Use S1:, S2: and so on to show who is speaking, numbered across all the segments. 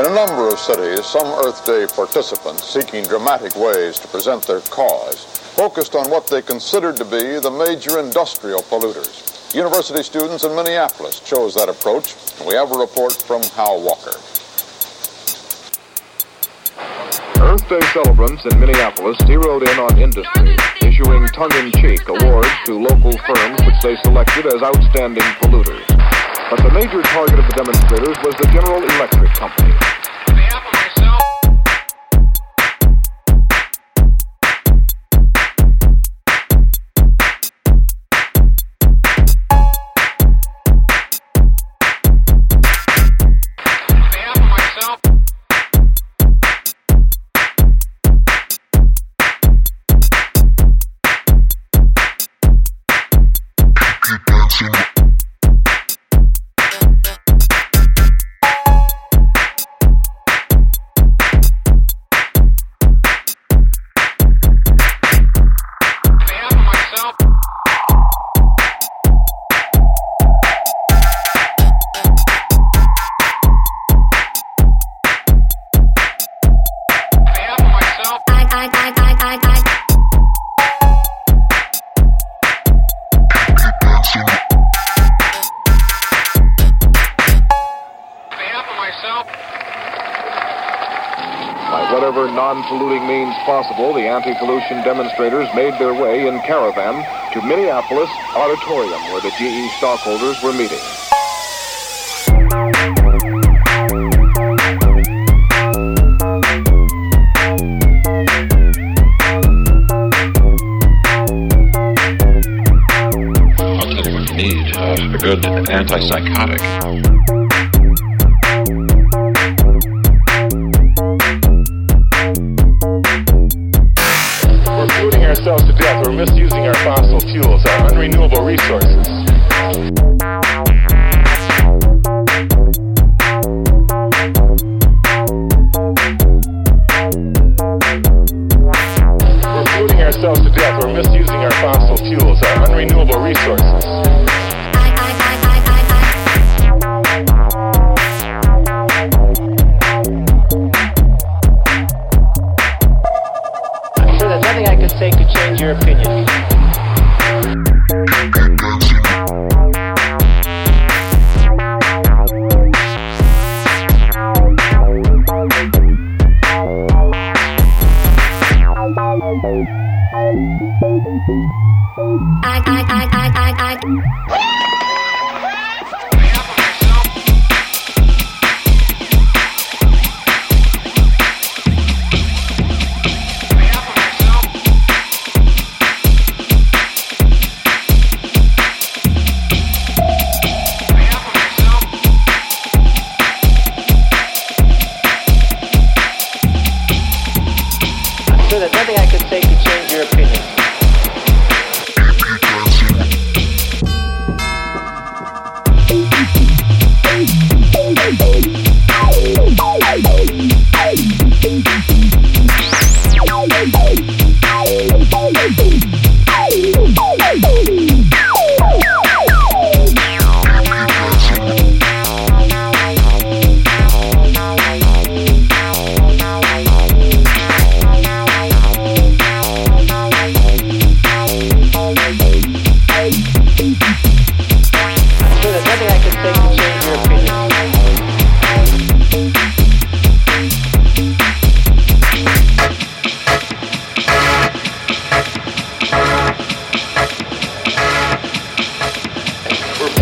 S1: In a number of cities, some Earth Day participants seeking dramatic ways to present their cause focused on what they considered to be the major industrial polluters. University students in Minneapolis chose that approach, and we have a report from Hal Walker.
S2: Earth Day celebrants in Minneapolis zeroed in on industry, issuing tongue-in-cheek awards to local firms which they selected as outstanding polluters. But the major target of the demonstrators was the General Electric Company. By whatever non-polluting means possible, the anti-pollution demonstrators made their way in caravan to Minneapolis Auditorium, where the GE stockholders were meeting.
S3: I'll tell you what you need uh, a good antipsychotic.
S4: ourselves to death. We're misusing our fossil fuels, our unrenewable resources. your opinion. I, I, I, I, I, I.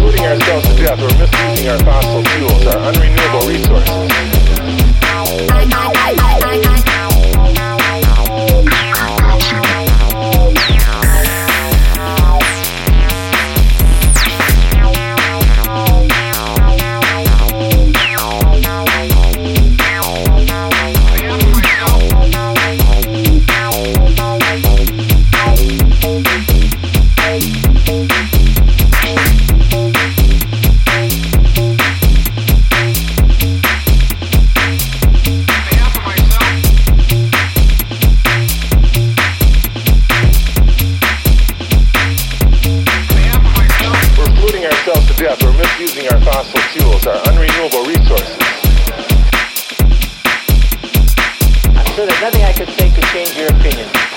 S4: polluting ourselves to death or misusing our fossil fuels, our unrenewable resources.
S5: sure nothing I could say to change your opinion.